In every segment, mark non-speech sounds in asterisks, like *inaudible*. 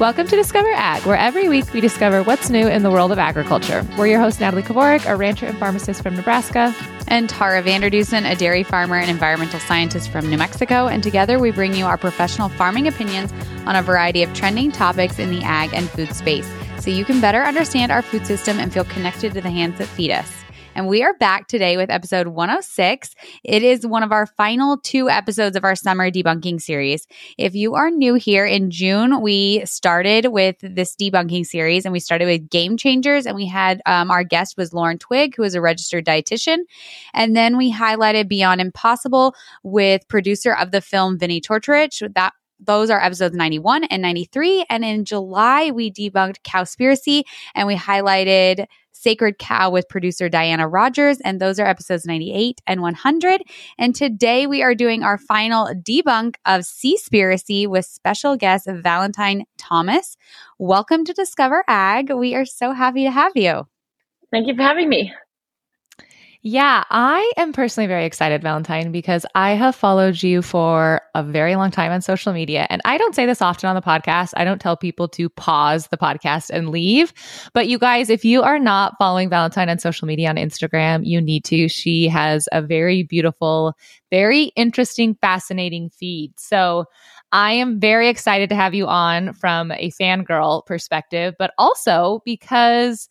Welcome to Discover Ag, where every week we discover what's new in the world of agriculture. We're your host, Natalie Kovarik, a rancher and pharmacist from Nebraska. And Tara Vander Dussen, a dairy farmer and environmental scientist from New Mexico. And together we bring you our professional farming opinions on a variety of trending topics in the ag and food space so you can better understand our food system and feel connected to the hands that feed us. And we are back today with episode 106. It is one of our final two episodes of our summer debunking series. If you are new here in June, we started with this debunking series and we started with game changers. And we had um, our guest was Lauren Twig, who is a registered dietitian. And then we highlighted Beyond Impossible with producer of the film, Vinnie Tortorich. That those are episodes 91 and 93. And in July, we debunked Cowspiracy and we highlighted Sacred Cow with producer Diana Rogers. And those are episodes 98 and 100. And today we are doing our final debunk of Seaspiracy with special guest Valentine Thomas. Welcome to Discover Ag. We are so happy to have you. Thank you for having me. Yeah, I am personally very excited, Valentine, because I have followed you for a very long time on social media. And I don't say this often on the podcast. I don't tell people to pause the podcast and leave. But you guys, if you are not following Valentine on social media on Instagram, you need to. She has a very beautiful, very interesting, fascinating feed. So I am very excited to have you on from a fangirl perspective, but also because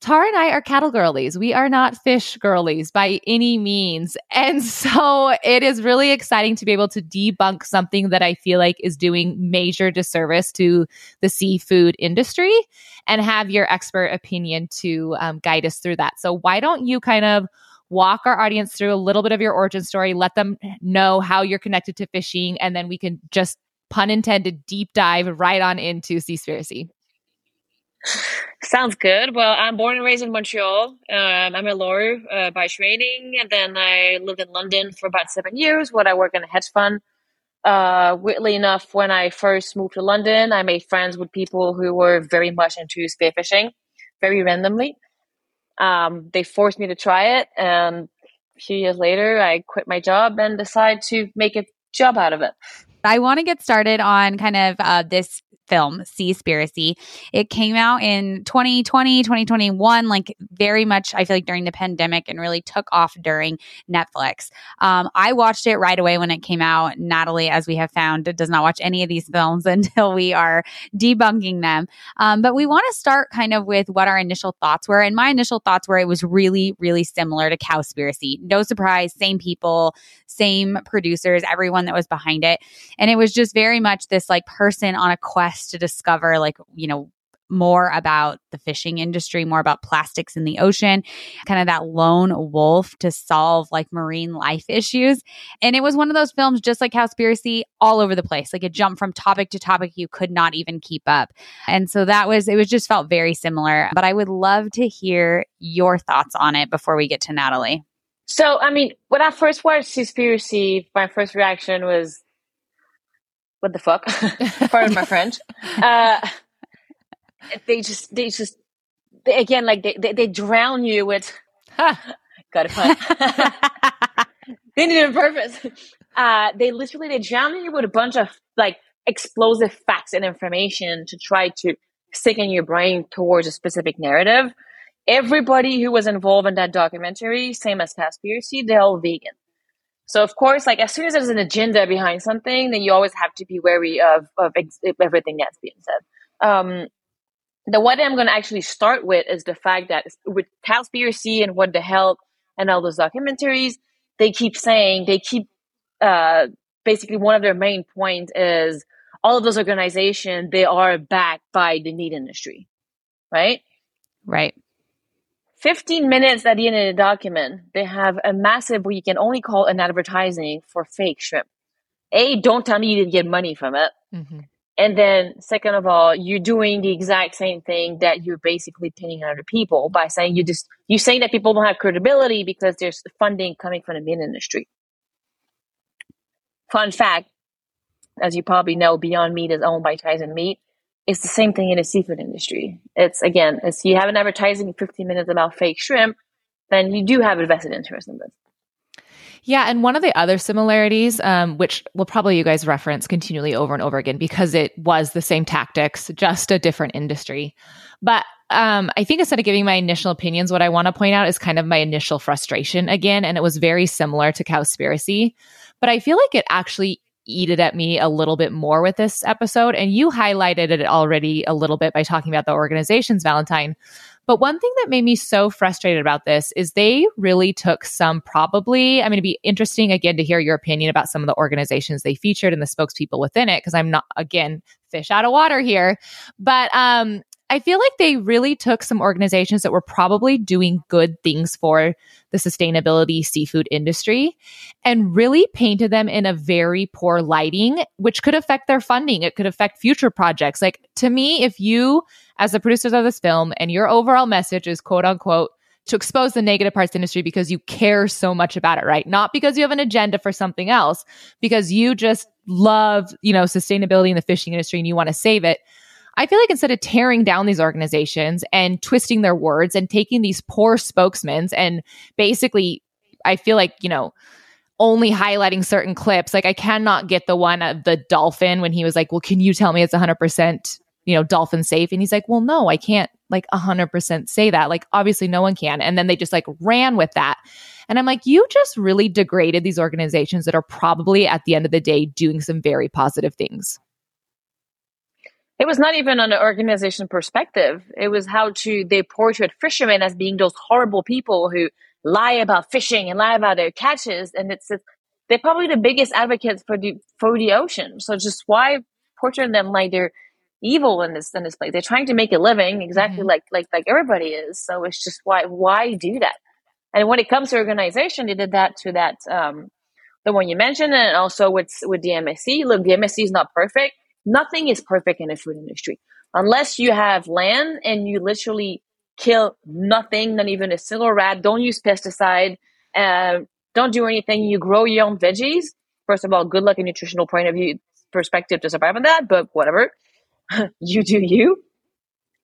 Tara and I are cattle girlies. We are not fish girlies by any means. And *laughs* so it is really exciting to be able to debunk something that I feel like is doing major disservice to the seafood industry and have your expert opinion to um, guide us through that. So, why don't you kind of walk our audience through a little bit of your origin story, let them know how you're connected to fishing, and then we can just, pun intended, deep dive right on into Seaspiracy. Sounds good. Well, I'm born and raised in Montreal. Um, I'm a lawyer uh, by training, and then I lived in London for about seven years. Where I work in a hedge fund. Uh, weirdly enough, when I first moved to London, I made friends with people who were very much into spearfishing, very randomly. Um, they forced me to try it, and a few years later, I quit my job and decided to make a job out of it. I want to get started on kind of uh, this film, Seaspiracy. It came out in 2020, 2021, like very much, I feel like during the pandemic and really took off during Netflix. Um, I watched it right away when it came out. Natalie, as we have found, does not watch any of these films *laughs* until we are debunking them. Um, but we want to start kind of with what our initial thoughts were. And my initial thoughts were it was really, really similar to Cowspiracy. No surprise, same people, same producers, everyone that was behind it. And it was just very much this like person on a quest quest to discover like you know more about the fishing industry, more about plastics in the ocean, kind of that lone wolf to solve like marine life issues. And it was one of those films, just like Cowspiracy, all over the place. Like it jumped from topic to topic. You could not even keep up. And so that was, it was just felt very similar. But I would love to hear your thoughts on it before we get to Natalie. So, I mean, when I first watched Seaspiracy, my first reaction was, what the fuck? *laughs* Pardon my French. *laughs* Uh, they just, they just, they, again, like they, they, they, drown you with, *laughs* got a pun. they did it on purpose. Uh, they literally, they drown you with a bunch of like explosive facts and information to try to stick in your brain towards a specific narrative. Everybody who was involved in that documentary, same as Cowspiracy, they're all vegan. So of course, like as soon as there's an agenda behind something, then you always have to be wary of of ex- everything that's being said. Um, the one I'm going to actually start with is the fact that with Cowspiracy and What the Health and all those documentaries, they keep saying they keep uh, basically one of their main points is all of those organizations they are backed by the meat industry, right? Right. 15 minutes at the end of the document, they have a massive, what you can only call an advertising for fake shrimp. A, don't tell me you didn't get money from it. Mm-hmm. And then, second of all, you're doing the exact same thing that you're basically pinning on other people by saying you just, you're saying that people don't have credibility because there's funding coming from the meat industry. Fun fact, as you probably know, Beyond Meat is owned by Tyson Meat it's the same thing in the seafood industry. It's again, it's you have an advertising 15 minutes about fake shrimp, then you do have a vested interest in this. Yeah, and one of the other similarities, um, which will probably you guys reference continually over and over again because it was the same tactics, just a different industry. But um, I think instead of giving my initial opinions, what I want to point out is kind of my initial frustration again, and it was very similar to Cowspiracy, but I feel like it actually eated at me a little bit more with this episode. And you highlighted it already a little bit by talking about the organization's Valentine. But one thing that made me so frustrated about this is they really took some probably, I mean, it'd be interesting again to hear your opinion about some of the organizations they featured and the spokespeople within it, because I'm not, again, fish out of water here. But um, I feel like they really took some organizations that were probably doing good things for the sustainability seafood industry and really painted them in a very poor lighting, which could affect their funding. It could affect future projects. Like to me, if you, as the producers of this film, and your overall message is quote unquote, to expose the negative parts of the industry because you care so much about it, right? Not because you have an agenda for something else, because you just love, you know, sustainability in the fishing industry and you want to save it I feel like instead of tearing down these organizations and twisting their words and taking these poor spokesmen and basically, I feel like, you know, only highlighting certain clips. Like I cannot get the one of the dolphin when he was like, well, can you tell me it's 100%, you know, dolphin safe? And he's like, well, no, I can't like 100% say that. Like obviously no one can. And then they just like ran with that. And I'm like, you just really degraded these organizations that are probably at the end of the day doing some very positive things it was not even on an organization perspective. It was how to they portrait fishermen as being those horrible people who lie about fishing and lie about their catches, and it's, it's they're probably the biggest advocates for the for the ocean. So just why portray them like they're evil in this in this place? They're trying to make a living exactly mm-hmm. like like like everybody is. So it's just why why do that? And when it comes to organization, they did that to that um, the one you mentioned, and also with with the MSC. Look, the MSC is not perfect Nothing is perfect in the food industry. Unless you have land and you literally kill nothing, not even a single rat, don't use pesticide, uh, don't do anything, you grow your own veggies. First of all, good luck in nutritional point of view perspective to survive on that, but whatever. *laughs* you do you.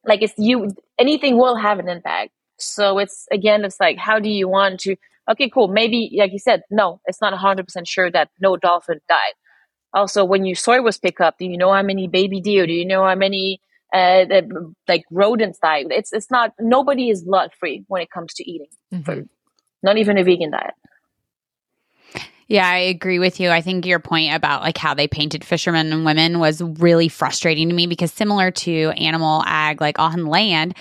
Like it's you anything will have an impact. So it's again, it's like how do you want to okay, cool. Maybe like you said, no, it's not hundred percent sure that no dolphin died also when your soy was picked up do you know how many baby deer do you know how many uh, like rodents died it's it's not nobody is blood free when it comes to eating mm-hmm. food not even a vegan diet yeah, I agree with you. I think your point about like how they painted fishermen and women was really frustrating to me because similar to animal ag, like on land,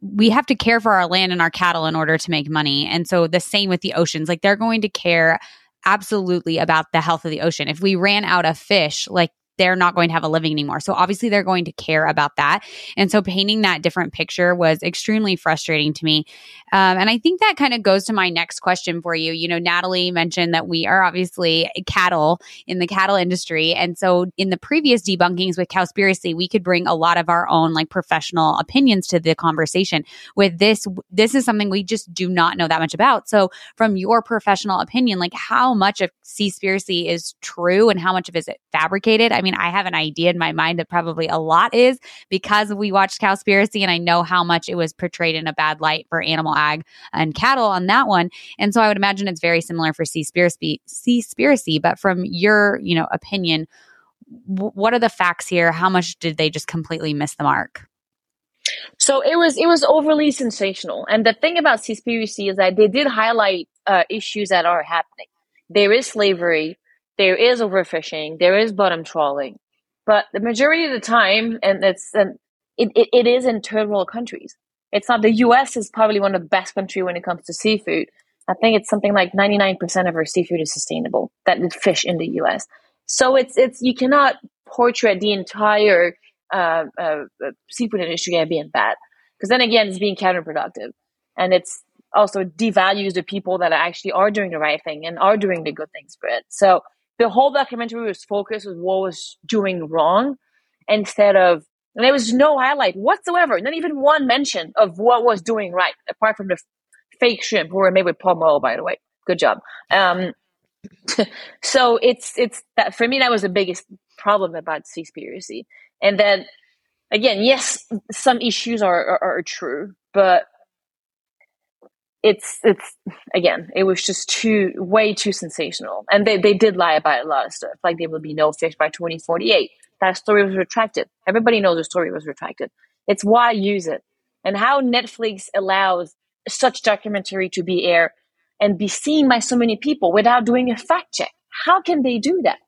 we have to care for our land and our cattle in order to make money. And so the same with the oceans. Like they're going to care absolutely about the health of the ocean. If we ran out of fish, like they're not going to have a living anymore. So obviously they're going to care about that. And so painting that different picture was extremely frustrating to me. Um, and I think that kind of goes to my next question for you. You know, Natalie mentioned that we are obviously cattle in the cattle industry. And so in the previous debunkings with Cowspiracy, we could bring a lot of our own like professional opinions to the conversation. With this, this is something we just do not know that much about. So from your professional opinion, like how much of Seaspiracy is true and how much of it is fabricated? I mean, I have an idea in my mind that probably a lot is because we watched Cowspiracy and I know how much it was portrayed in a bad light for animal ag and cattle on that one. And so I would imagine it's very similar for Seaspiracy. But from your, you know, opinion, what are the facts here? How much did they just completely miss the mark? So it was it was overly sensational, and the thing about Seaspiracy is that they did highlight uh, issues that are happening. There is slavery, there is overfishing, there is bottom trawling, but the majority of the time, and it's and it, it, it is in third world countries. It's not the U.S. is probably one of the best country when it comes to seafood. I think it's something like ninety nine percent of our seafood is sustainable that fish in the U.S. So it's it's you cannot portray the entire uh, uh, seafood industry as being bad because then again it's being counterproductive and it's also devalues the people that actually are doing the right thing and are doing the good things for it. So the whole documentary was focused on what was doing wrong instead of and there was no highlight whatsoever, not even one mention of what was doing right, apart from the fake shrimp who were made with palm oil, by the way. Good job. Um, *laughs* so it's it's that for me that was the biggest problem about Seaspiracy. And then again, yes, some issues are, are, are true, but it's it's again it was just too way too sensational. And they, they did lie about a lot of stuff like there will be no fish by 2048 that story was retracted. Everybody knows the story was retracted. It's why i use it. And how netflix allows such documentary to be aired and be seen by so many people without doing a fact check. How can they do that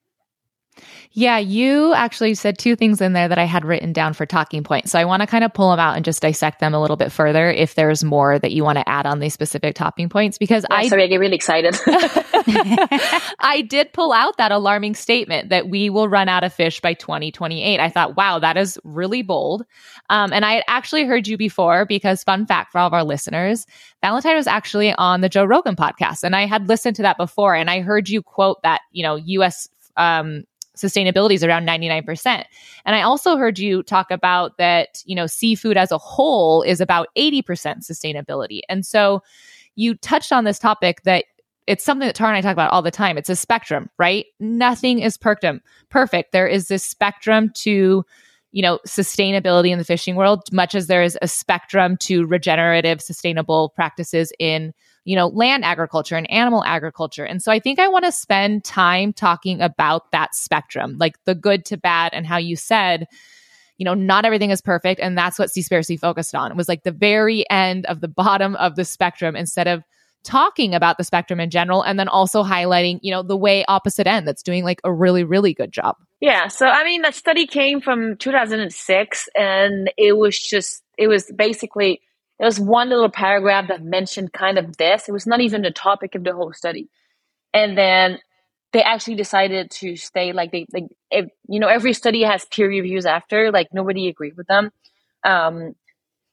yeah, you actually said two things in there that I had written down for talking points. So I want to kind of pull them out and just dissect them a little bit further if there's more that you want to add on these specific talking points because yeah, I sorry, I get really excited. *laughs* *laughs* I did pull out that alarming statement that we will run out of fish by 2028. I thought, wow, that is really bold. Um, and I had actually heard you before because fun fact for all of our listeners, Valentine was actually on the Joe Rogan podcast and I had listened to that before and I heard you quote that, you know, US um, sustainability is around 99%. And I also heard you talk about that, you know, seafood as a whole is about 80% sustainability. And so you touched on this topic that it's something that Tara and I talk about all the time. It's a spectrum, right? Nothing is perfect. Perfect. There is this spectrum to, you know, sustainability in the fishing world, much as there is a spectrum to regenerative, sustainable practices in you know, land agriculture and animal agriculture. And so I think I want to spend time talking about that spectrum, like the good to bad, and how you said, you know, not everything is perfect. And that's what Seaspiracy focused on. It was like the very end of the bottom of the spectrum instead of talking about the spectrum in general and then also highlighting, you know, the way opposite end that's doing like a really, really good job. Yeah. So, I mean, that study came from 2006 and it was just, it was basically there was one little paragraph that mentioned kind of this. It was not even the topic of the whole study. And then they actually decided to stay like they like if, you know every study has peer reviews after like nobody agreed with them um,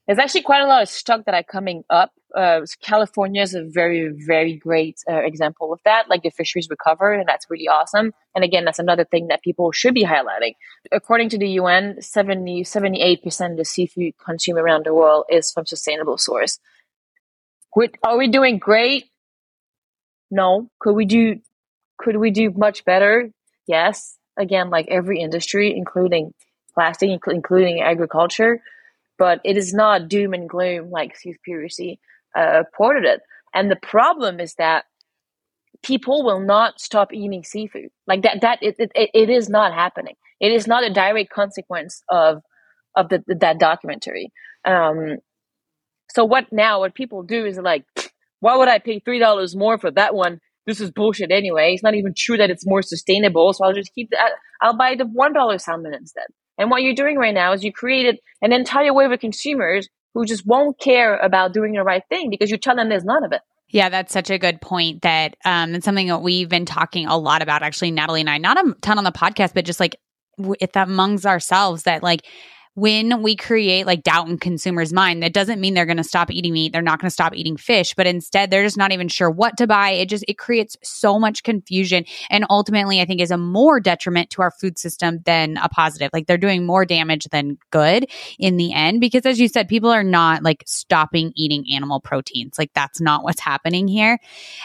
there's actually quite a lot of stuff that are coming up. Uh, California is a very, very great uh, example of that. Like the fisheries recovered, and that's really awesome. And again, that's another thing that people should be highlighting. According to the UN, 70, 78% of the seafood consumed around the world is from sustainable source. are we doing great? No. Could we do, could we do much better? Yes. Again, like every industry, including plastic, including agriculture but it is not doom and gloom like Seaspiracy uh, ported it. And the problem is that people will not stop eating seafood like that. That it, it, it is not happening. It is not a direct consequence of of the, that documentary. Um, so what now? What people do is like, why would I pay three dollars more for that one? This is bullshit anyway. It's not even true that it's more sustainable. So I'll just keep that. I'll buy the one dollar salmon instead. And what you're doing right now is you created an entire wave of consumers who just won't care about doing the right thing because you tell them there's none of it. Yeah, that's such a good point. That um, it's something that we've been talking a lot about. Actually, Natalie and I, not a ton on the podcast, but just like with amongst ourselves, that like when we create like doubt in consumers' mind, that doesn't mean they're going to stop eating meat. They're not going to stop eating fish, but instead they're just not even sure what to buy. It just, it creates so much confusion. And ultimately, I think is a more detriment to our food system than a positive. Like they're doing more damage than good in the end, because as you said, people are not like stopping eating animal proteins. Like that's not what's happening here.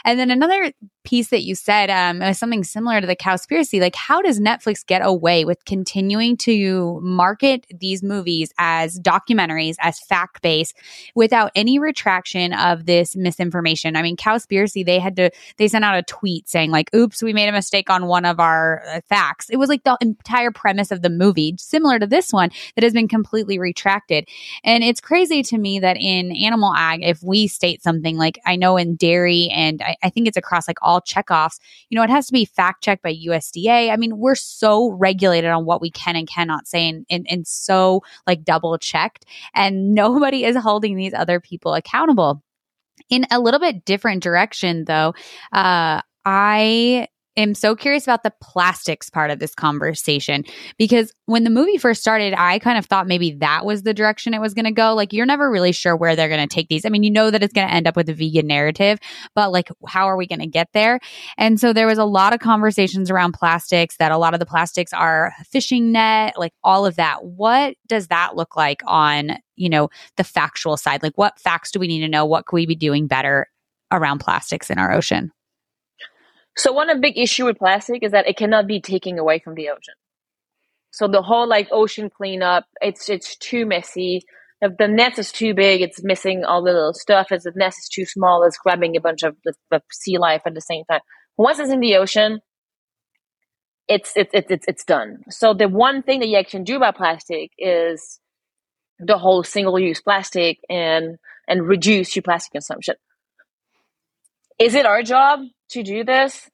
And then another piece that you said um, was something similar to the cowspiracy. Like, how does Netflix get away with continuing to market these movies as documentaries, as fact based, without any retraction of this misinformation? I mean, cowspiracy, they had to, they sent out a tweet saying, like, oops, we made a mistake on one of our uh, facts. It was like the entire premise of the movie, similar to this one, that has been completely retracted. And it's crazy to me that in animal ag, if we state something like, I know in dairy, and I, I think it's across like all all checkoffs. You know, it has to be fact checked by USDA. I mean, we're so regulated on what we can and cannot say and, and, and so like double checked. And nobody is holding these other people accountable. In a little bit different direction, though, uh, I am so curious about the plastics part of this conversation because when the movie first started, I kind of thought maybe that was the direction it was going to go. Like, you're never really sure where they're going to take these. I mean, you know that it's going to end up with a vegan narrative, but like, how are we going to get there? And so there was a lot of conversations around plastics that a lot of the plastics are fishing net, like all of that. What does that look like on, you know, the factual side? Like, what facts do we need to know? What could we be doing better around plastics in our ocean? So one of big issue with plastic is that it cannot be taken away from the ocean. So the whole like ocean cleanup, it's it's too messy. if the net is too big, it's missing all the little stuff. If the net is too small, it's grabbing a bunch of the, the sea life at the same time. Once it's in the ocean, it's it's it's it's it's done. So the one thing that you can do about plastic is the whole single use plastic and and reduce your plastic consumption. Is it our job to do this?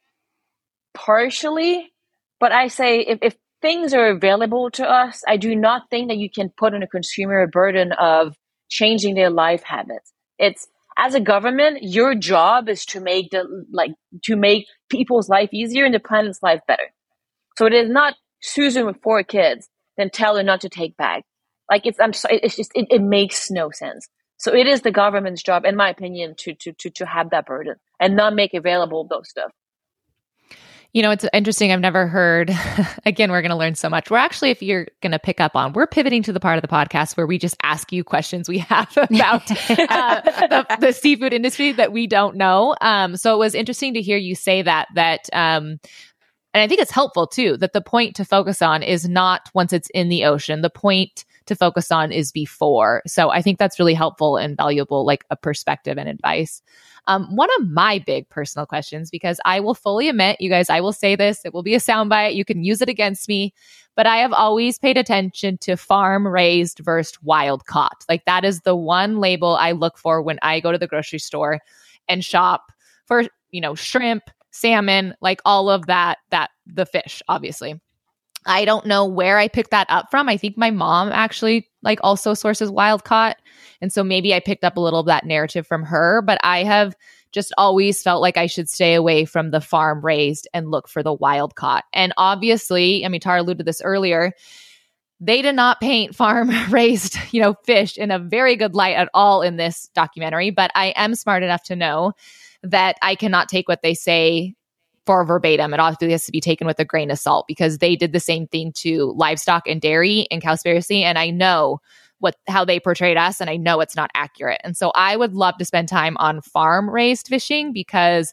Partially, but I say if, if things are available to us, I do not think that you can put on a consumer a burden of changing their life habits. It's as a government, your job is to make the like to make people's life easier and the planet's life better. So it is not Susan with four kids then tell her not to take bags. Like it's I'm sorry, it's just it, it makes no sense. So it is the government's job, in my opinion, to to to to have that burden and not make available those stuff. You know, it's interesting. I've never heard, *laughs* again, we're going to learn so much. We're actually, if you're going to pick up on, we're pivoting to the part of the podcast where we just ask you questions we have *laughs* about uh, the, the, seafood industry that we don't know. Um, so it was interesting to hear you say that, that, um, and I think it's helpful too, that the point to focus on is not once it's in the ocean. The point to focus on is before. So I think that's really helpful and valuable, like a perspective and advice. Um, one of my big personal questions, because I will fully admit, you guys, I will say this, it will be a soundbite. You can use it against me, but I have always paid attention to farm raised versus wild caught. Like that is the one label I look for when I go to the grocery store and shop for, you know, shrimp, salmon, like all of that, that the fish, obviously. I don't know where I picked that up from. I think my mom actually like also sources wild caught. And so maybe I picked up a little of that narrative from her, but I have just always felt like I should stay away from the farm raised and look for the wild caught. And obviously, I mean, Tara alluded to this earlier. They did not paint *laughs* farm raised, you know, fish in a very good light at all in this documentary, but I am smart enough to know that I cannot take what they say for verbatim. It obviously has to be taken with a grain of salt because they did the same thing to livestock and dairy in Cowspiracy. And I know what how they portrayed us and I know it's not accurate. And so I would love to spend time on farm raised fishing because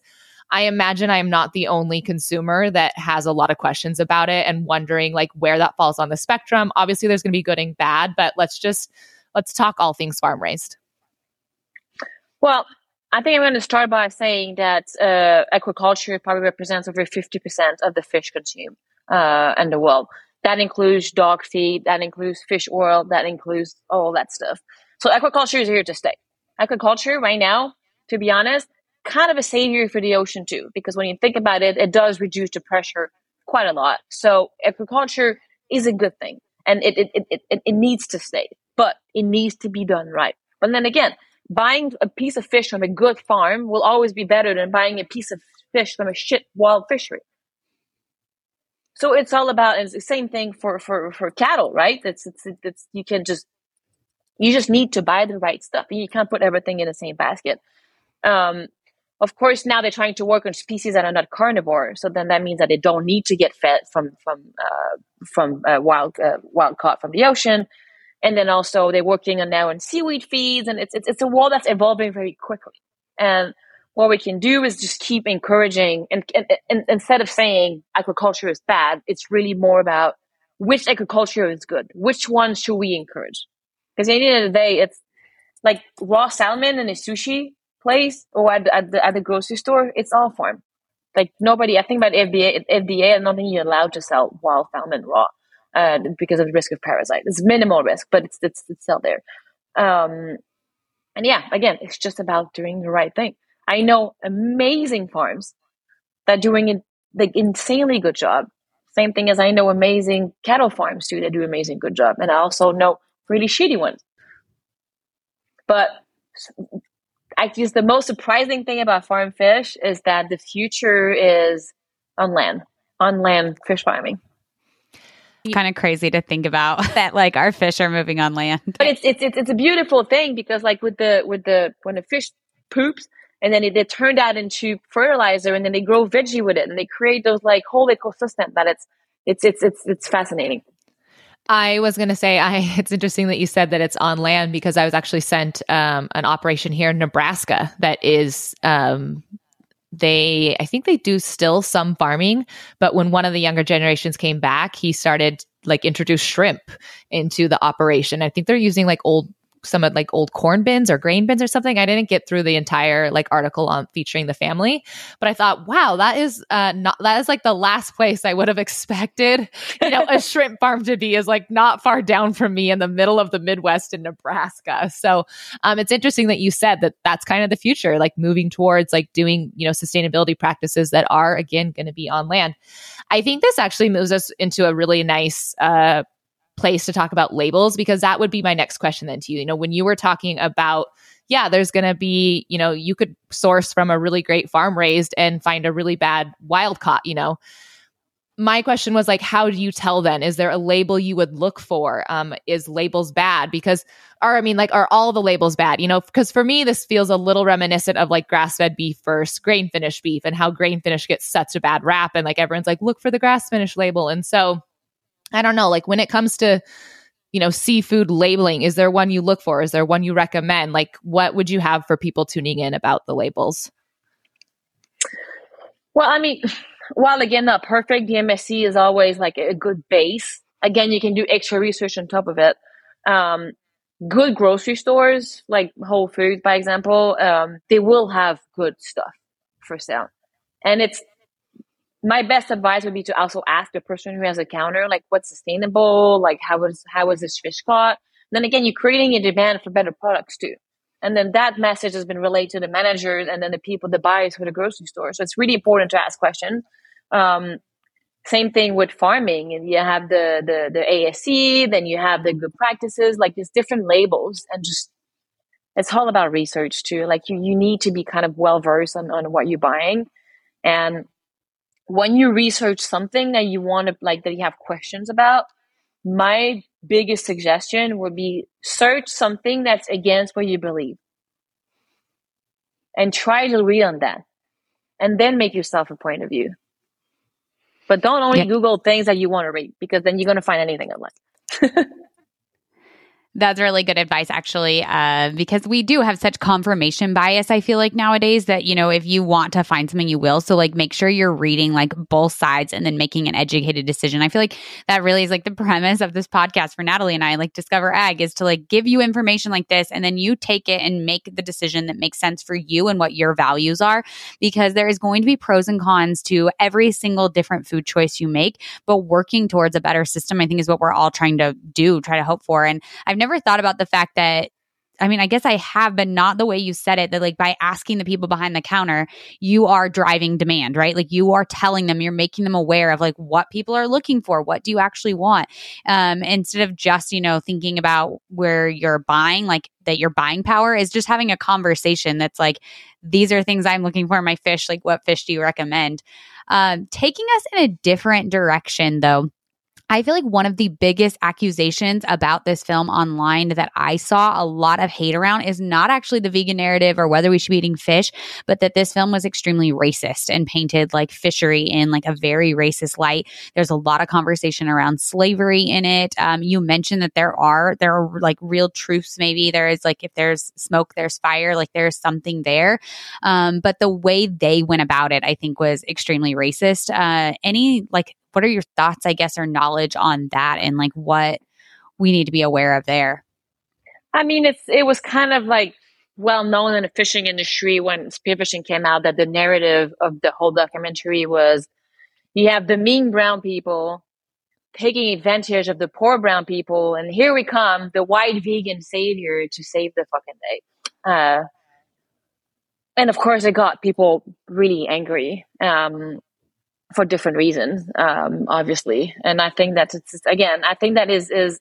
I imagine I am not the only consumer that has a lot of questions about it and wondering like where that falls on the spectrum. Obviously there's going to be good and bad, but let's just let's talk all things farm raised. Well, I think I'm going to start by saying that uh, aquaculture probably represents over 50% of the fish consumed uh, in the world. That includes dog feed, that includes fish oil, that includes all that stuff. So aquaculture is here to stay. Aquaculture right now, to be honest, kind of a savior for the ocean too, because when you think about it, it does reduce the pressure quite a lot. So aquaculture is a good thing and it, it, it, it, it needs to stay, but it needs to be done right. But then again, buying a piece of fish from a good farm will always be better than buying a piece of fish from a shit wild fishery. So it's all about it's the same thing for for for cattle, right? It's it's it's you can just you just need to buy the right stuff. You can't put everything in the same basket. Um, of course, now they're trying to work on species that are not carnivore. So then that means that they don't need to get fed from from uh, from uh, wild uh, wild caught from the ocean and then also they're working on now on seaweed feeds and it's, it's it's a world that's evolving very quickly. And what we can do is just keep encouraging and, and, and instead of saying aquaculture is bad it's really more about which aquaculture is good which one should we encourage? Because at the end of the day it's like raw salmon in a sushi place or at at the, at the grocery store it's all farm. Like nobody i think about fda fda i don't think you're allowed to sell wild salmon raw uh, because of the risk of parasite. It's minimal risk, but it's it's, it's still there. Um, and yeah, again, it's just about doing the right thing. I know amazing farms that doing it like insanely good job. Same thing as I know amazing cattle farms too that do amazing good job, and I also know really shitty ones. But I guess the most surprising thing about farm fish is that the future is on land, on land fish farming kind of crazy to think about *laughs* that like our fish are moving on land. But it's it's it's, it's a beautiful thing because like with the with the when the fish poops and then it, it turned out into fertilizer and then they grow veggie with it and they create those like whole ecosystem that it's it's it's it's it's fascinating. I was going to say, I *laughs* it's interesting that you said that it's on land because I was actually sent um, an operation here in Nebraska that is um, they i think they do still some farming but when one of the younger generations came back he started like introduce shrimp into the operation. I think they're using like old some of like old corn bins or grain bins or something. I didn't get through the entire like article on featuring the family, but I thought, wow, that is uh not that is like the last place I would have expected, you know, a *laughs* shrimp farm to be is like not far down from me in the middle of the Midwest in Nebraska. So um it's interesting that you said that that's kind of the future, like moving towards like doing, you know, sustainability practices that are again going to be on land. I think this actually moves us into a really nice uh place to talk about labels because that would be my next question then to you. You know, when you were talking about, yeah, there's going to be, you know, you could source from a really great farm raised and find a really bad wild caught, you know. My question was like, how do you tell then? Is there a label you would look for? Um, is labels bad? Because, or I mean, like, are all the labels bad? You know, because for me, this feels a little reminiscent of like grass fed beef versus grain finished beef and how grain finish gets such a bad rap. And like, everyone's like, look for the grass finish label. And so, I don't know, like when it comes to you know seafood labeling is there one you look for? Is there one you recommend? Like what would you have for people tuning in about the labels? Well i mean while again not perfect the msc is always like a good base again you can do extra research on top of it. Um, good grocery stores like whole foods by example um, they will have good stuff for sale. And it's my best advice would be to also ask the person who has a counter, like what's sustainable, like how was how was this fish caught. Then again, you're creating a demand for better products too. And then that message has been relayed to the managers and then the people, the buyers for the grocery store. So it's really important to ask questions. Um, same thing with farming. And you have the, the, the ASC, then you have the good practices, like there's different labels and just, it's all about research too. Like you, you need to be kind of well versed on, on what you're buying. And when you research something that you want to like that you have questions about my biggest suggestion would be search something that's against what you believe. And try to read on that. And then make yourself a point of view. But don't only yeah. google things that you want to read because then you're going to find anything online *laughs* That's really good advice, actually, uh, because we do have such confirmation bias. I feel like nowadays that, you know, if you want to find something, you will. So, like, make sure you're reading like both sides and then making an educated decision. I feel like that really is like the premise of this podcast for Natalie and I, like Discover Ag, is to like give you information like this and then you take it and make the decision that makes sense for you and what your values are. Because there is going to be pros and cons to every single different food choice you make, but working towards a better system, I think, is what we're all trying to do, try to hope for. And I've never thought about the fact that I mean, I guess I have, but not the way you said it. That like by asking the people behind the counter, you are driving demand, right? Like you are telling them, you're making them aware of like what people are looking for. What do you actually want? Um, instead of just, you know, thinking about where you're buying, like that your buying power is just having a conversation that's like, these are things I'm looking for in my fish. Like, what fish do you recommend? Um, taking us in a different direction though I feel like one of the biggest accusations about this film online that I saw a lot of hate around is not actually the vegan narrative or whether we should be eating fish, but that this film was extremely racist and painted like fishery in like a very racist light. There's a lot of conversation around slavery in it. Um, you mentioned that there are there are like real truths. Maybe there is like if there's smoke, there's fire. Like there's something there. Um, but the way they went about it, I think, was extremely racist. Uh, any like what are your thoughts, I guess, or knowledge on that and like what we need to be aware of there? I mean, it's it was kind of like well known in the fishing industry when spearfishing came out that the narrative of the whole documentary was you have the mean brown people taking advantage of the poor brown people, and here we come, the white vegan savior to save the fucking day. Uh, and of course, it got people really angry. Um, for different reasons, um, obviously. And I think that's it's, again, I think that is is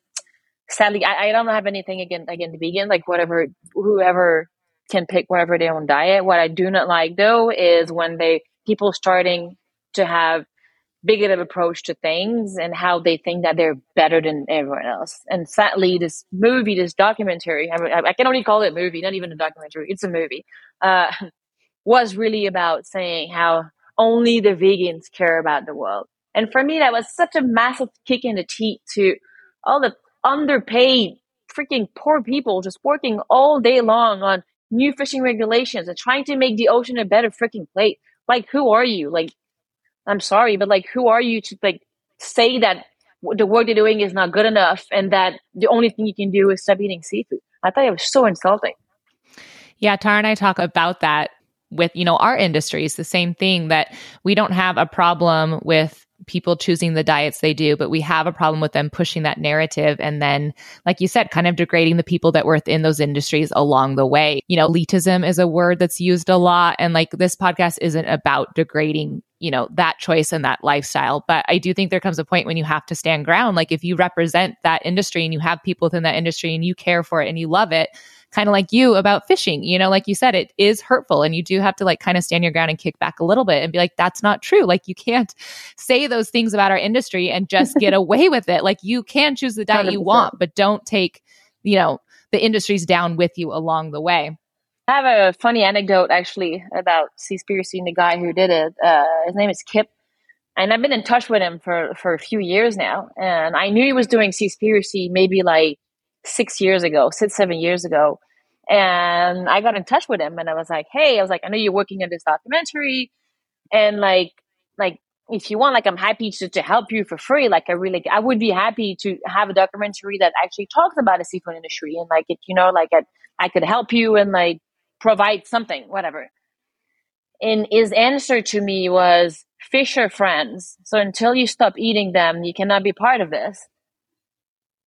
sadly, I, I don't have anything against again to begin like whatever whoever can pick whatever their own diet. What I do not like though is when they people starting to have bigoted approach to things and how they think that they're better than everyone else. And sadly, this movie, this documentary, I, I can only call it movie, not even a documentary. It's a movie. Uh, *laughs* was really about saying how only the vegans care about the world. And for me, that was such a massive kick in the teeth to all the underpaid freaking poor people just working all day long on new fishing regulations and trying to make the ocean a better freaking place. Like, who are you? Like, I'm sorry, but like, who are you to like say that the work they're doing is not good enough and that the only thing you can do is stop eating seafood. I thought it was so insulting. Yeah, Tara and I talk about that with, you know, our industries, the same thing that we don't have a problem with people choosing the diets they do, but we have a problem with them pushing that narrative and then, like you said, kind of degrading the people that were within those industries along the way. You know, elitism is a word that's used a lot. And like this podcast isn't about degrading you know that choice and that lifestyle but i do think there comes a point when you have to stand ground like if you represent that industry and you have people within that industry and you care for it and you love it kind of like you about fishing. You know, like you said, it is hurtful and you do have to like kind of stand your ground and kick back a little bit and be like, that's not true. Like you can't say those things about our industry and just get *laughs* away with it. Like you can choose the diet 100%. you want, but don't take, you know, the industries down with you along the way. I have a funny anecdote actually about Seaspiracy and the guy who did it. Uh, his name is Kip and I've been in touch with him for for a few years now. And I knew he was doing Seaspiracy maybe like six years ago, six, seven years ago. And I got in touch with him and I was like, Hey, I was like, I know you're working on this documentary and like, like, if you want, like, I'm happy to, to help you for free. Like, I really, I would be happy to have a documentary that actually talks about the seafood industry and like it, you know, like I, I could help you and like provide something, whatever. And his answer to me was, fish are friends. So until you stop eating them, you cannot be part of this.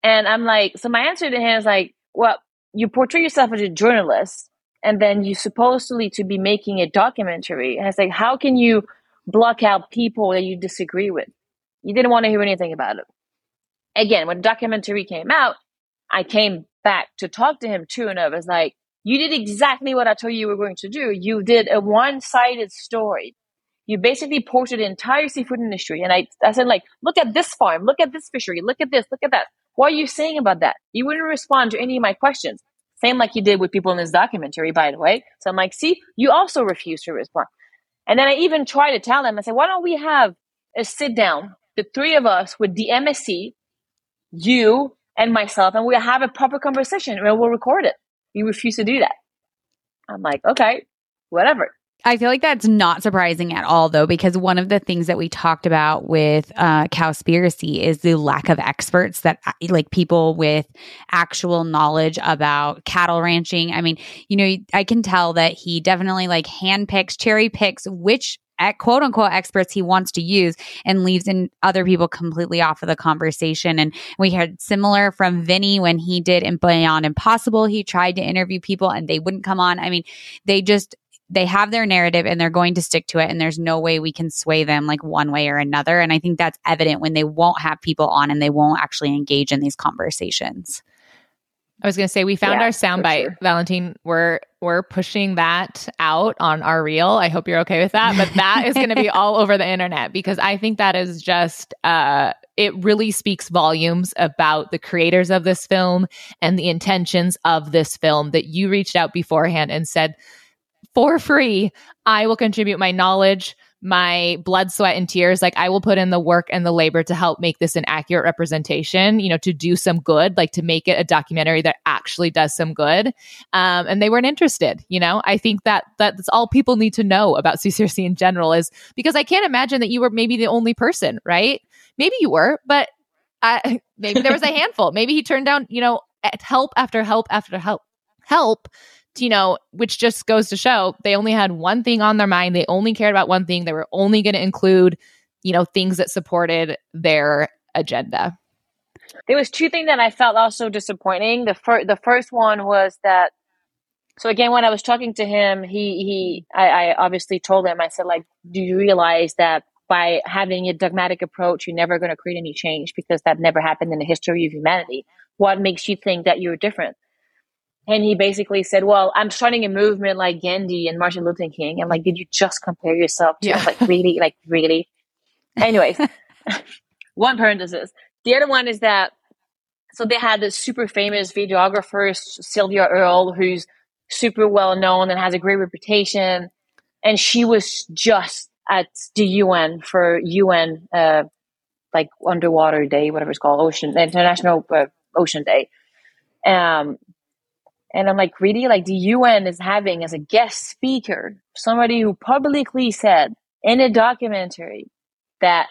And I'm like, so my answer to him is like, well, you portray yourself as a journalist and then you supposedly to be making a documentary. And it's like, how can you block out people that you disagree with? You didn't want to hear anything about it. Again, when the documentary came out, I came back to talk to him too, and I was like, you did exactly what I told you you were going to do. You did a one sided story. You basically portrayed the entire seafood industry. And I, I said, like, look at this farm, look at this fishery, look at this, look at that. What are you saying about that? You wouldn't respond to any of my questions. Same like you did with people in this documentary, by the way. So I'm like, see, you also refuse to respond. And then I even try to tell them, I say, why don't we have a sit down, the three of us with the MSC, you and myself, and we'll have a proper conversation and we'll record it. You refuse to do that. I'm like, okay, whatever. I feel like that's not surprising at all, though, because one of the things that we talked about with uh, Cowspiracy is the lack of experts that, uh, like, people with actual knowledge about cattle ranching. I mean, you know, I can tell that he definitely like handpicks, cherry picks which at quote unquote experts he wants to use and leaves in other people completely off of the conversation. And we heard similar from Vinnie when he did Beyond Impossible. He tried to interview people and they wouldn't come on. I mean, they just they have their narrative and they're going to stick to it and there's no way we can sway them like one way or another and i think that's evident when they won't have people on and they won't actually engage in these conversations I was going to say we found yeah, our soundbite, sure. Valentine. We're we're pushing that out on our reel. I hope you're okay with that, but that is going to be *laughs* all over the internet because I think that is just uh it really speaks volumes about the creators of this film and the intentions of this film that you reached out beforehand and said for free, I will contribute my knowledge, my blood, sweat, and tears. Like I will put in the work and the labor to help make this an accurate representation, you know, to do some good, like to make it a documentary that actually does some good. Um, and they weren't interested, you know, I think that that's all people need to know about *laughs* Seaspiracy in general is because I can't imagine that you were maybe the only person, right? Maybe you were, but uh, *laughs* maybe there was a *laughs* handful. Maybe he turned down, you know, help after help after help, help you know, which just goes to show they only had one thing on their mind. They only cared about one thing. They were only going to include, you know, things that supported their agenda. There was two things that I felt also disappointing. The first, the first one was that. So again, when I was talking to him, he he, I, I obviously told him. I said, like, do you realize that by having a dogmatic approach, you're never going to create any change because that never happened in the history of humanity. What makes you think that you're different? And he basically said, Well, I'm starting a movement like Gandhi and Martin Luther King. I'm like, Did you just compare yourself to yeah. like really, like really? Anyways, *laughs* one parenthesis. The other one is that so they had this super famous videographer, Sylvia Earle, who's super well known and has a great reputation. And she was just at the UN for UN, uh, like underwater day, whatever it's called, ocean, International uh, Ocean Day. Um, and I'm like, really? Like the UN is having as a guest speaker somebody who publicly said in a documentary that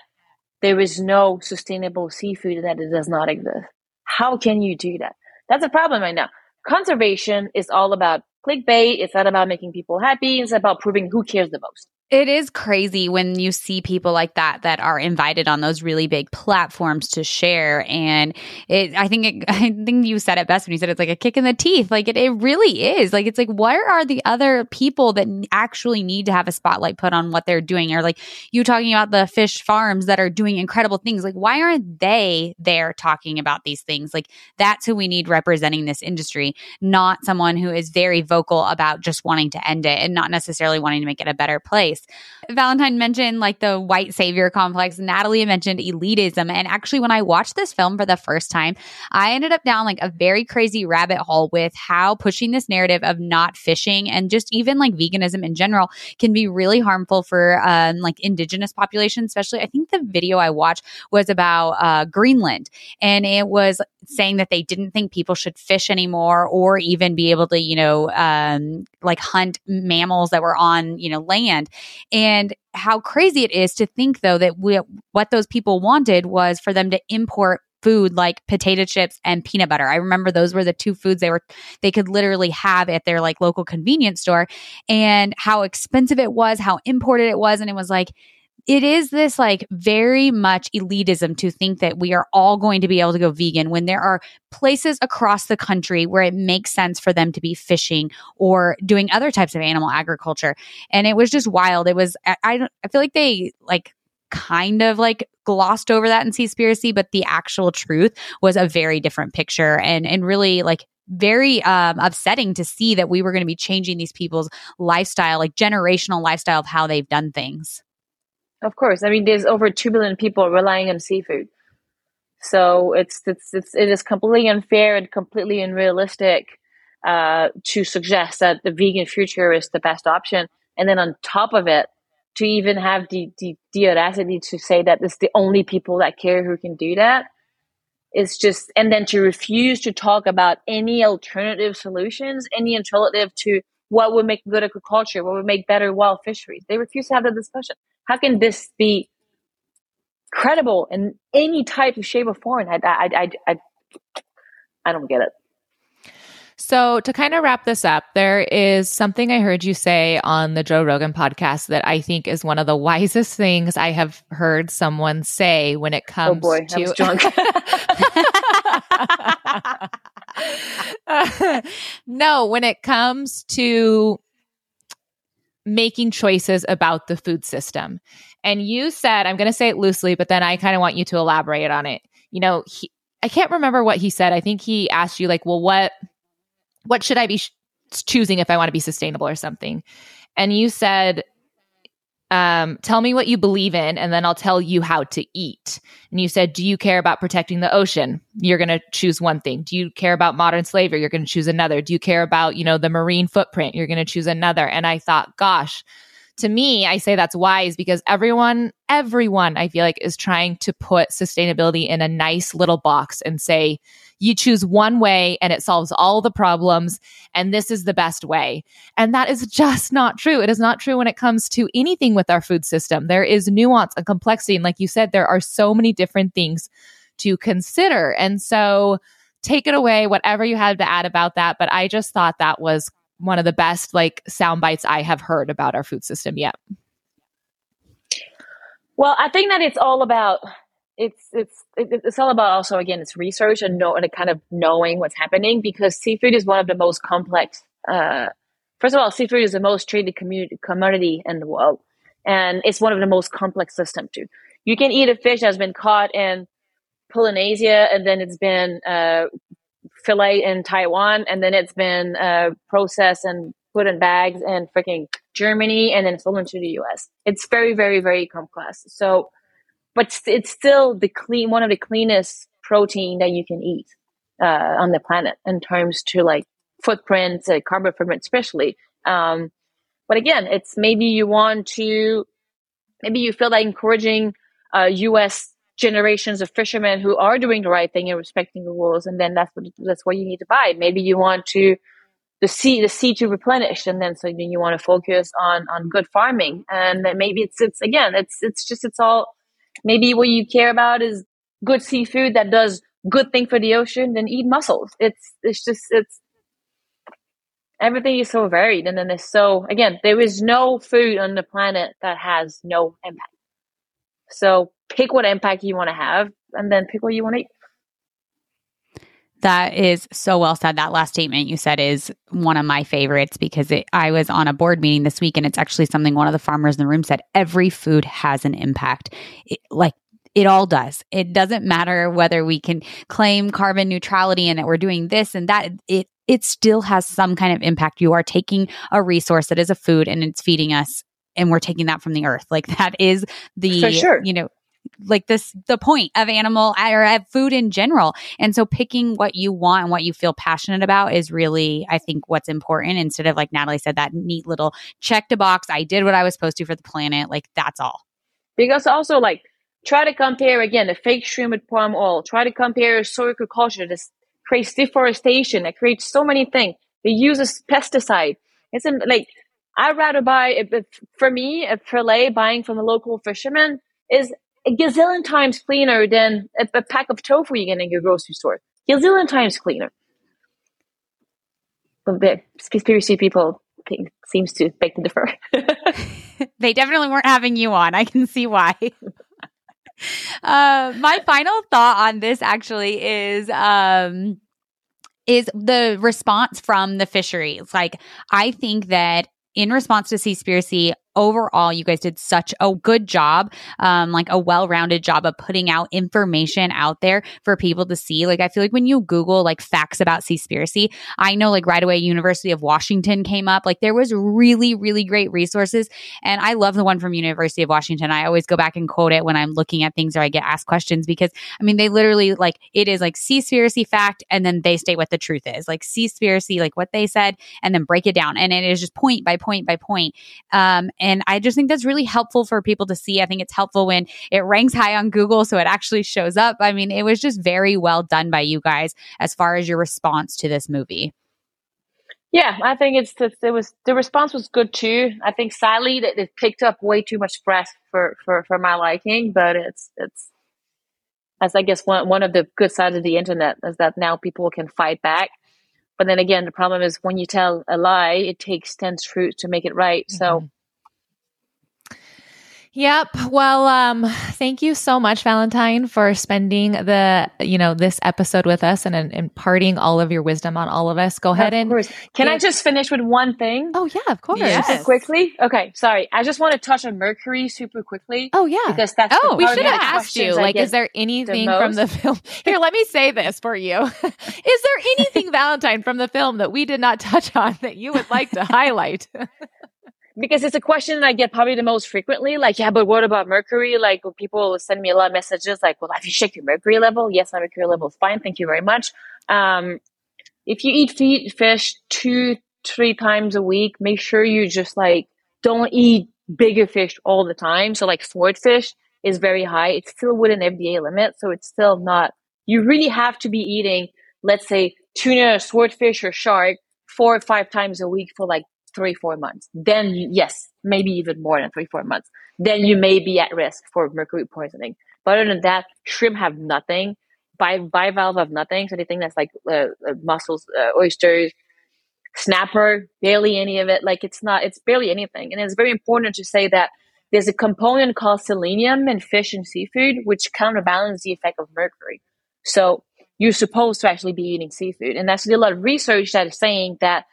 there is no sustainable seafood that it does not exist. How can you do that? That's a problem right now. Conservation is all about clickbait. It's not about making people happy. It's about proving who cares the most. It is crazy when you see people like that that are invited on those really big platforms to share. And it, I think, it, *laughs* I think you said it best when you said it's like a kick in the teeth. Like it, it really is. Like it's like, where are the other people that actually need to have a spotlight put on what they're doing? Or like you talking about the fish farms that are doing incredible things. Like why aren't they there talking about these things? Like that's who we need representing this industry, not someone who is very vocal about just wanting to end it and not necessarily wanting to make it a better place place. Valentine mentioned like the white savior complex. Natalie mentioned elitism. And actually, when I watched this film for the first time, I ended up down like a very crazy rabbit hole with how pushing this narrative of not fishing and just even like veganism in general can be really harmful for um, like indigenous populations, especially. I think the video I watched was about uh, Greenland and it was saying that they didn't think people should fish anymore or even be able to, you know, um, like hunt mammals that were on, you know, land. And how crazy it is to think, though, that we, what those people wanted was for them to import food like potato chips and peanut butter. I remember those were the two foods they were they could literally have at their like local convenience store and how expensive it was, how imported it was and it was like it is this like very much elitism to think that we are all going to be able to go vegan when there are places across the country where it makes sense for them to be fishing or doing other types of animal agriculture. And it was just wild. It was, I, I, feel like they like kind of like glossed over that in Seaspiracy, but the actual truth was a very different picture and, and really like very um, upsetting to see that we were going to be changing these people's lifestyle, like generational lifestyle of how they've done things. Of course. I mean, there's over 2 billion people relying on seafood. So it's, it's, it's, it is completely unfair and completely unrealistic uh, to suggest that the vegan future is the best option. And then on top of it, to even have the, the, the audacity to say that it's the only people that care who can do that is just, and then to refuse to talk about any alternative solutions, any alternative to what would make good agriculture, what would make better wild fisheries. They refuse to have that discussion. How can this be credible in any type of shape or form? I, I, I, I, I don't get it. So, to kind of wrap this up, there is something I heard you say on the Joe Rogan podcast that I think is one of the wisest things I have heard someone say when it oh, comes oh boy, to. drunk. uh, *laughs* *laughs* no, when it comes to making choices about the food system. And you said, I'm going to say it loosely, but then I kind of want you to elaborate on it. You know, he, I can't remember what he said. I think he asked you like, well, what what should I be sh- choosing if I want to be sustainable or something? And you said um, tell me what you believe in, and then I'll tell you how to eat. And you said, Do you care about protecting the ocean? You're going to choose one thing. Do you care about modern slavery? You're going to choose another. Do you care about, you know, the marine footprint? You're going to choose another. And I thought, gosh, to me, I say that's wise because everyone, everyone, I feel like is trying to put sustainability in a nice little box and say, you choose one way and it solves all the problems and this is the best way. And that is *laughs* just not true. It is not true when it comes to anything with our food system. There is nuance and complexity. And like you said, there are so many different things to consider. And so take it away, whatever you had to add about that. But I just thought that was one of the best like sound bites I have heard about our food system yet. Well, I think that it's all about it's it's it's all about also again it's research and know and kind of knowing what's happening because seafood is one of the most complex. Uh, first of all, seafood is the most traded community, commodity in the world, and it's one of the most complex systems too. You can eat a fish that's been caught in Polynesia and then it's been uh, fillet in Taiwan and then it's been uh, processed and put in bags in freaking Germany and then sold into the US. It's very, very, very complex. So but it's still the clean one of the cleanest protein that you can eat uh, on the planet in terms to like footprints, uh, carbon footprint, especially. Um, but again, it's maybe you want to, maybe you feel like encouraging uh, U.S. generations of fishermen who are doing the right thing and respecting the rules, and then that's what that's what you need to buy. Maybe you want to the sea the sea to replenish, and then so then you want to focus on on good farming, and then maybe it's it's again it's it's just it's all maybe what you care about is good seafood that does good thing for the ocean, then eat mussels. It's it's just it's everything is so varied and then it's so again, there is no food on the planet that has no impact. So pick what impact you want to have and then pick what you want to eat. That is so well said. That last statement you said is one of my favorites because it, I was on a board meeting this week and it's actually something one of the farmers in the room said every food has an impact. It, like it all does. It doesn't matter whether we can claim carbon neutrality and that we're doing this and that. It it still has some kind of impact. You are taking a resource that is a food and it's feeding us and we're taking that from the earth. Like that is the sure. you know like this the point of animal or of food in general. And so picking what you want and what you feel passionate about is really i think what's important. Instead of like natalie said that neat little check the box i did what i was supposed to for the planet like that's all. Because also like try to compare again the fake shrimp with palm oil. Try to compare soy culture. This creates deforestation. It creates so many things. It uses pesticide. It's in, like i'd rather buy for me a fillet buying from a local fisherman is a gazillion times cleaner than a, a pack of tofu you get in your grocery store. Gazillion times cleaner. But the Seaspiracy people think, seems to beg to differ. *laughs* they definitely weren't having you on. I can see why. *laughs* uh, my final thought on this actually is um, is the response from the fisheries. Like, I think that in response to Seaspiracy, overall, you guys did such a good job, um, like a well rounded job of putting out information out there for people to see. Like, I feel like when you Google like facts about Seaspiracy, I know like right away University of Washington came up. Like, there was really, really great resources. And I love the one from University of Washington. I always go back and quote it when I'm looking at things or I get asked questions because I mean, they literally like it is like Seaspiracy fact and then they state what the truth is. Like, Seaspiracy, like what they said, and then break it down. And it is just point by point by point. Um, and I just think that's really helpful for people to see. I think it's helpful when it ranks high on Google, so it actually shows up. I mean, it was just very well done by you guys as far as your response to this movie. Yeah, I think it's the, it was the response was good too. I think sadly that it picked up way too much press for, for, for my liking, but it's it's as I guess one one of the good sides of the internet is that now people can fight back. But then again, the problem is when you tell a lie, it takes ten truths to make it right. Mm-hmm. So Yep. Well, um, thank you so much, Valentine, for spending the, you know, this episode with us and, imparting all of your wisdom on all of us. Go ahead and can I just finish with one thing? Oh yeah, of course. Yes. Super quickly. Okay. Sorry. I just want to touch on Mercury super quickly. Oh yeah. Because that's oh, we should have asked you. Like, is there anything the from the film? *laughs* Here, let me say this for you. *laughs* is there anything, Valentine, from the film that we did not touch on that you would like to highlight? *laughs* because it's a question I get probably the most frequently. Like, yeah, but what about mercury? Like, people send me a lot of messages like, well, have you checked your mercury level? Yes, my mercury level is fine. Thank you very much. Um, if you eat fish two, three times a week, make sure you just like don't eat bigger fish all the time. So, like, swordfish is very high. It's still within FDA limit. So, it's still not, you really have to be eating, let's say, tuna, swordfish, or shark four or five times a week for like three, four months. Then, you, yes, maybe even more than three, four months. Then you may be at risk for mercury poisoning. But other than that, shrimp have nothing. Bi- bivalve have nothing. So anything that's like uh, uh, mussels, uh, oysters, snapper, barely any of it. Like it's not, it's barely anything. And it's very important to say that there's a component called selenium in fish and seafood, which counterbalance the effect of mercury. So you're supposed to actually be eating seafood. And that's a lot of research that is saying that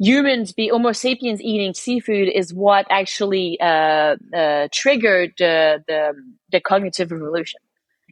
humans, be Homo sapiens eating seafood is what actually uh, uh, triggered the, the, the cognitive revolution.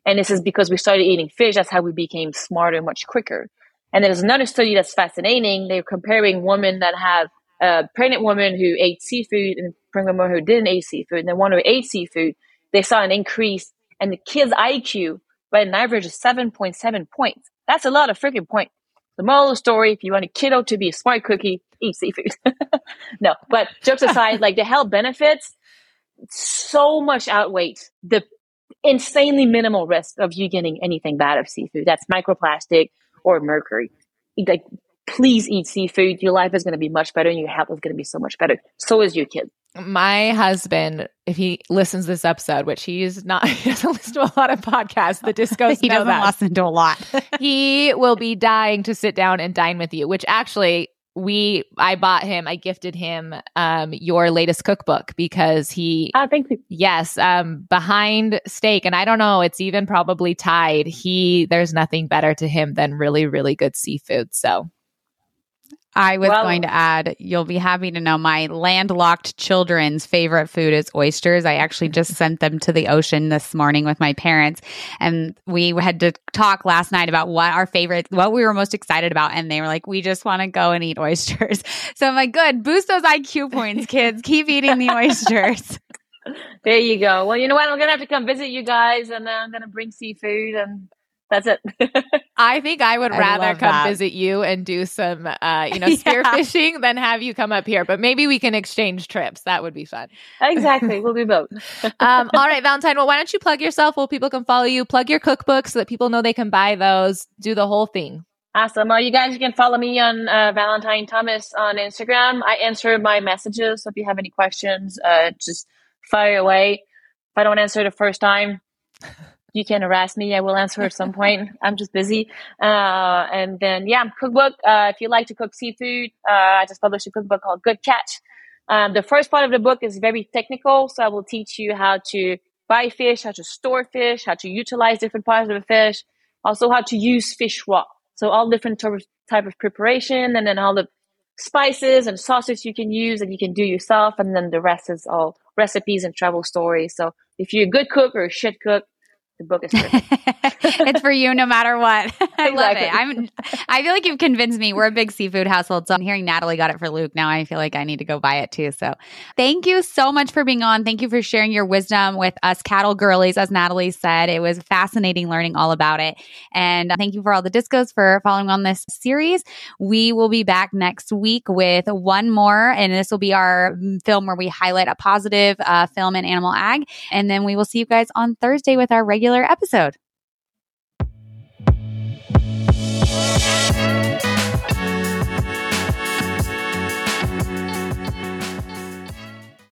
And this is because we started eating fish. That's how we became smarter much quicker. And there's another study that's fascinating. They're comparing women that have uh, pregnant woman who ate seafood and pregnant woman who didn't eat seafood. And the one who ate seafood, they saw an increase in the kid's IQ by an average of 7.7 points. That's a lot of freaking points. The moral of the story, if you want a kiddo to be a smart cookie, eat seafood. *laughs* no, but jokes aside, like the health benefits so much outweighs the insanely minimal risk of you getting anything bad of seafood. That's microplastic or mercury. Like, please eat seafood. Your life is going to be much better and your health is going to be so much better. So is your kid. My husband, if he listens to this episode, which he's not, *laughs* he doesn't listen to a lot of podcasts. The discos, *laughs* he doesn't that. listen to a lot. *laughs* he will be dying to sit down and dine with you. Which actually, we I bought him, I gifted him um your latest cookbook because he. Oh, thank you. Yes, um, behind steak, and I don't know, it's even probably tied. He there's nothing better to him than really, really good seafood. So I was well, going to add, you'll be happy to know my landlocked children's favorite food is oysters. I actually just sent them to the ocean this morning with my parents. And we had to talk last night about what our favorite, what we were most excited about. And they were like, we just want to go and eat oysters. *laughs* So I'm like, good, boost those IQ points, kids. Keep eating the oysters. *laughs* There you go. Well, you know what? I'm going to have to come visit you guys and uh, I'm going to bring seafood and that's it. *laughs* I think I would rather come that. visit you and do some, uh, you know, *laughs* spearfishing yeah. than have you come up here. But maybe we can exchange trips. That would be fun. Exactly. We'll do both. *laughs* um, all right, Valentine. Well, why don't you plug yourself? Well, people can follow you. Plug your cookbook so that people know they can buy those. Do the whole thing. Awesome. Well, you guys you can follow me on uh, Valentine Thomas on Instagram. I answer my messages. So if you have any questions, uh, just fire away. If I don't answer the first time, you can harass me. I will answer at some point. *laughs* I'm just busy. Uh, and then, yeah, cookbook. Uh, if you like to cook seafood, uh, I just published a cookbook called Good Catch. Um, the first part of the book is very technical. So I will teach you how to buy fish, how to store fish, how to utilize different parts of the fish, also how to use fish raw. So all different type type of preparation and then all the spices and sauces you can use and you can do yourself. And then the rest is all recipes and travel stories. So if you're a good cook or a shit cook, the book is *laughs* it's for you no matter what. *laughs* I exactly. love it. I'm I feel like you've convinced me. We're a big seafood household. So I'm hearing Natalie got it for Luke. Now I feel like I need to go buy it too. So thank you so much for being on. Thank you for sharing your wisdom with us cattle girlies, as Natalie said. It was fascinating learning all about it. And thank you for all the discos for following on this series. We will be back next week with one more, and this will be our film where we highlight a positive uh, film in animal ag. And then we will see you guys on Thursday with our regular regular episode.